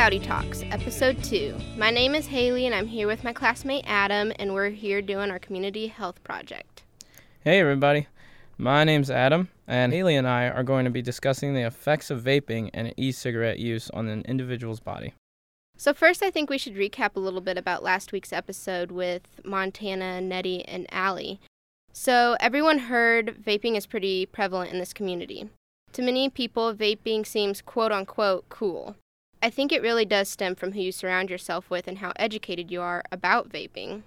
Cloudy Talks, Episode 2. My name is Haley, and I'm here with my classmate Adam, and we're here doing our community health project. Hey, everybody. My name's Adam, and Haley and I are going to be discussing the effects of vaping and e cigarette use on an individual's body. So, first, I think we should recap a little bit about last week's episode with Montana, Nettie, and Allie. So, everyone heard vaping is pretty prevalent in this community. To many people, vaping seems quote unquote cool. I think it really does stem from who you surround yourself with and how educated you are about vaping.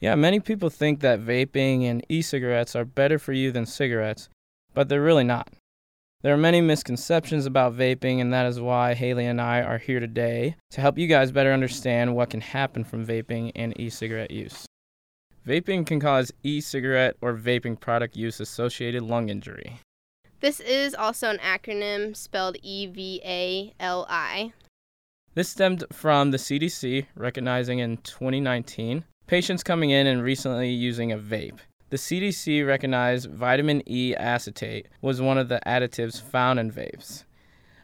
Yeah, many people think that vaping and e cigarettes are better for you than cigarettes, but they're really not. There are many misconceptions about vaping, and that is why Haley and I are here today to help you guys better understand what can happen from vaping and e cigarette use. Vaping can cause e cigarette or vaping product use associated lung injury. This is also an acronym spelled E V A L I. This stemmed from the CDC recognizing in 2019 patients coming in and recently using a vape. The CDC recognized vitamin E acetate was one of the additives found in vapes.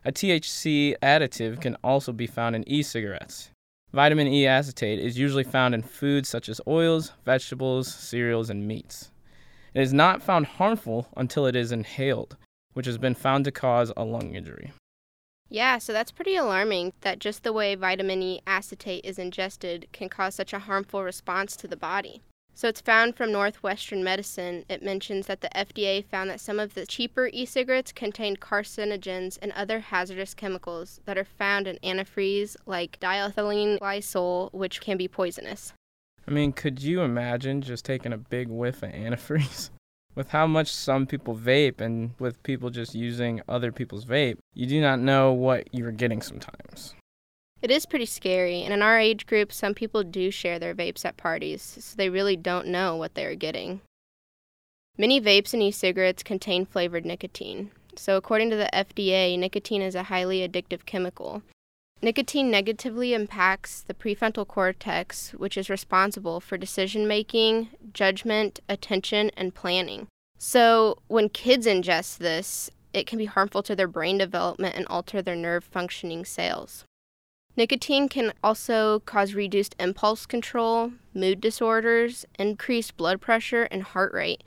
A THC additive can also be found in e cigarettes. Vitamin E acetate is usually found in foods such as oils, vegetables, cereals, and meats. It is not found harmful until it is inhaled, which has been found to cause a lung injury. Yeah, so that's pretty alarming that just the way vitamin E acetate is ingested can cause such a harmful response to the body. So it's found from Northwestern Medicine. It mentions that the FDA found that some of the cheaper e cigarettes contained carcinogens and other hazardous chemicals that are found in antifreeze like diethylene glycol, which can be poisonous. I mean, could you imagine just taking a big whiff of antifreeze? with how much some people vape and with people just using other people's vape, you do not know what you're getting sometimes. It is pretty scary, and in our age group, some people do share their vapes at parties, so they really don't know what they are getting. Many vapes and e cigarettes contain flavored nicotine. So, according to the FDA, nicotine is a highly addictive chemical, Nicotine negatively impacts the prefrontal cortex, which is responsible for decision making, judgment, attention, and planning. So, when kids ingest this, it can be harmful to their brain development and alter their nerve functioning cells. Nicotine can also cause reduced impulse control, mood disorders, increased blood pressure, and heart rate.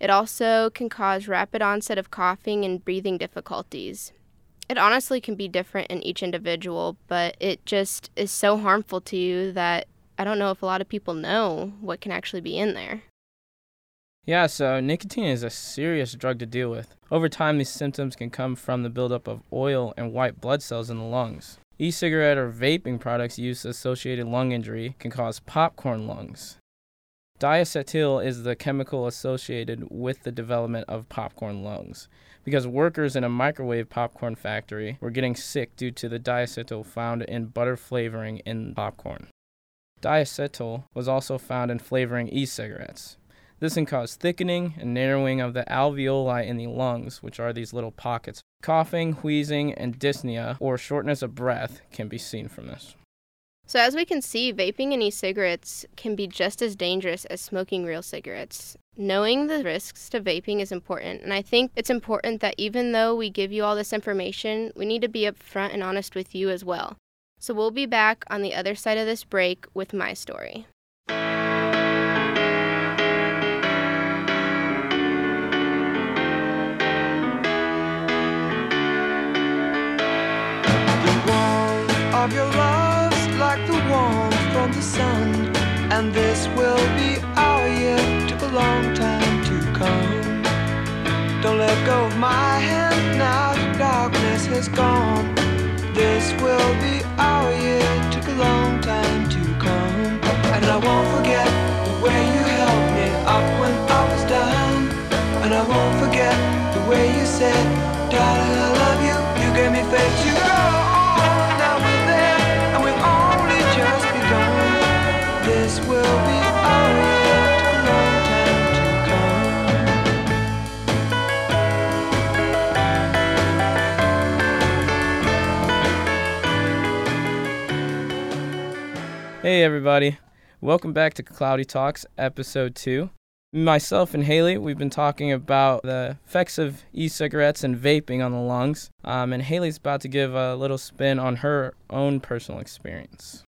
It also can cause rapid onset of coughing and breathing difficulties. It honestly can be different in each individual, but it just is so harmful to you that I don't know if a lot of people know what can actually be in there. Yeah, so nicotine is a serious drug to deal with. Over time, these symptoms can come from the buildup of oil and white blood cells in the lungs. E cigarette or vaping products used associated lung injury can cause popcorn lungs. Diacetyl is the chemical associated with the development of popcorn lungs because workers in a microwave popcorn factory were getting sick due to the diacetyl found in butter flavoring in popcorn. Diacetyl was also found in flavoring e cigarettes. This can cause thickening and narrowing of the alveoli in the lungs, which are these little pockets. Coughing, wheezing, and dyspnea, or shortness of breath, can be seen from this. So, as we can see, vaping and e cigarettes can be just as dangerous as smoking real cigarettes. Knowing the risks to vaping is important, and I think it's important that even though we give you all this information, we need to be upfront and honest with you as well. So, we'll be back on the other side of this break with my story. The warmth from the sun. And this will be our year, took a long time to come. Don't let go of my hand now, the darkness has gone. This will be our year, took a long time to come. And I won't forget the way you held me up when I was down. And I won't forget the way you said, darling, Hey, everybody. Welcome back to Cloudy Talks, episode two. Myself and Haley, we've been talking about the effects of e cigarettes and vaping on the lungs. Um, and Haley's about to give a little spin on her own personal experience.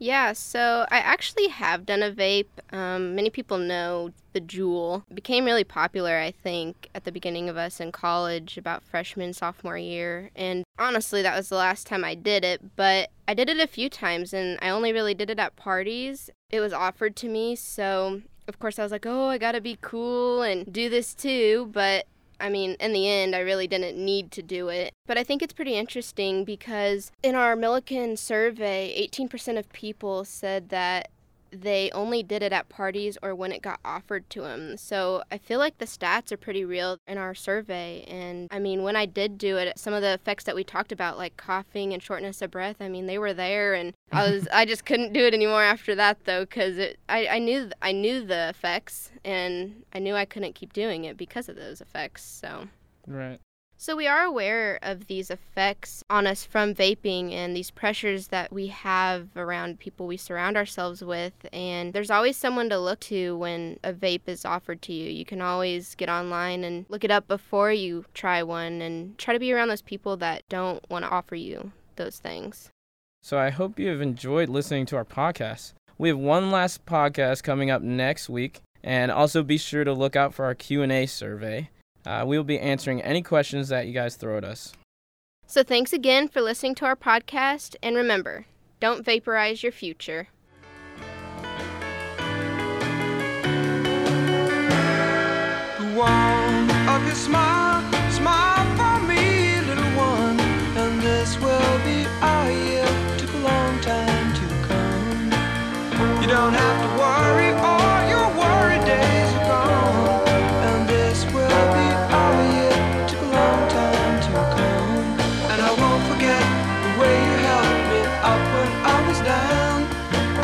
Yeah, so I actually have done a vape. Um, many people know the Juul. It became really popular, I think, at the beginning of us in college, about freshman, sophomore year. And honestly, that was the last time I did it, but I did it a few times and I only really did it at parties. It was offered to me, so of course I was like, oh, I gotta be cool and do this too, but I mean, in the end, I really didn't need to do it. But I think it's pretty interesting because in our Millikin survey, 18% of people said that they only did it at parties or when it got offered to them. So I feel like the stats are pretty real in our survey. And I mean, when I did do it, some of the effects that we talked about, like coughing and shortness of breath, I mean, they were there. And I was, I just couldn't do it anymore after that though, because it, I, I knew, I knew the effects and I knew I couldn't keep doing it because of those effects. So. Right. So, we are aware of these effects on us from vaping and these pressures that we have around people we surround ourselves with. And there's always someone to look to when a vape is offered to you. You can always get online and look it up before you try one and try to be around those people that don't want to offer you those things. So, I hope you have enjoyed listening to our podcast. We have one last podcast coming up next week, and also be sure to look out for our Q&A survey. Uh, we will be answering any questions that you guys throw at us. So thanks again for listening to our podcast, and remember, don't vaporize your future. The warmth of your smile, smile for me, little one. And this will be our year. Took a long time to come. You don't have to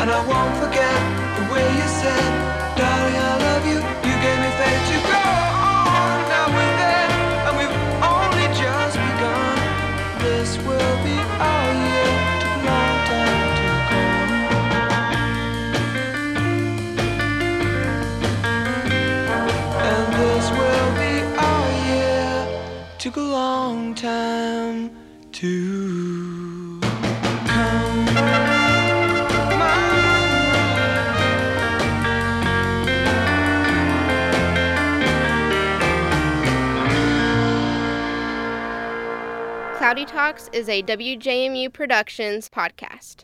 And I won't forget the way you said, darling, I love you. You gave me faith to go on. Now we're there, and we've only just begun. This will be our year. Took long time to come. And this will be our year. Took a long time to Cloudy Talks is a WJMU Productions podcast.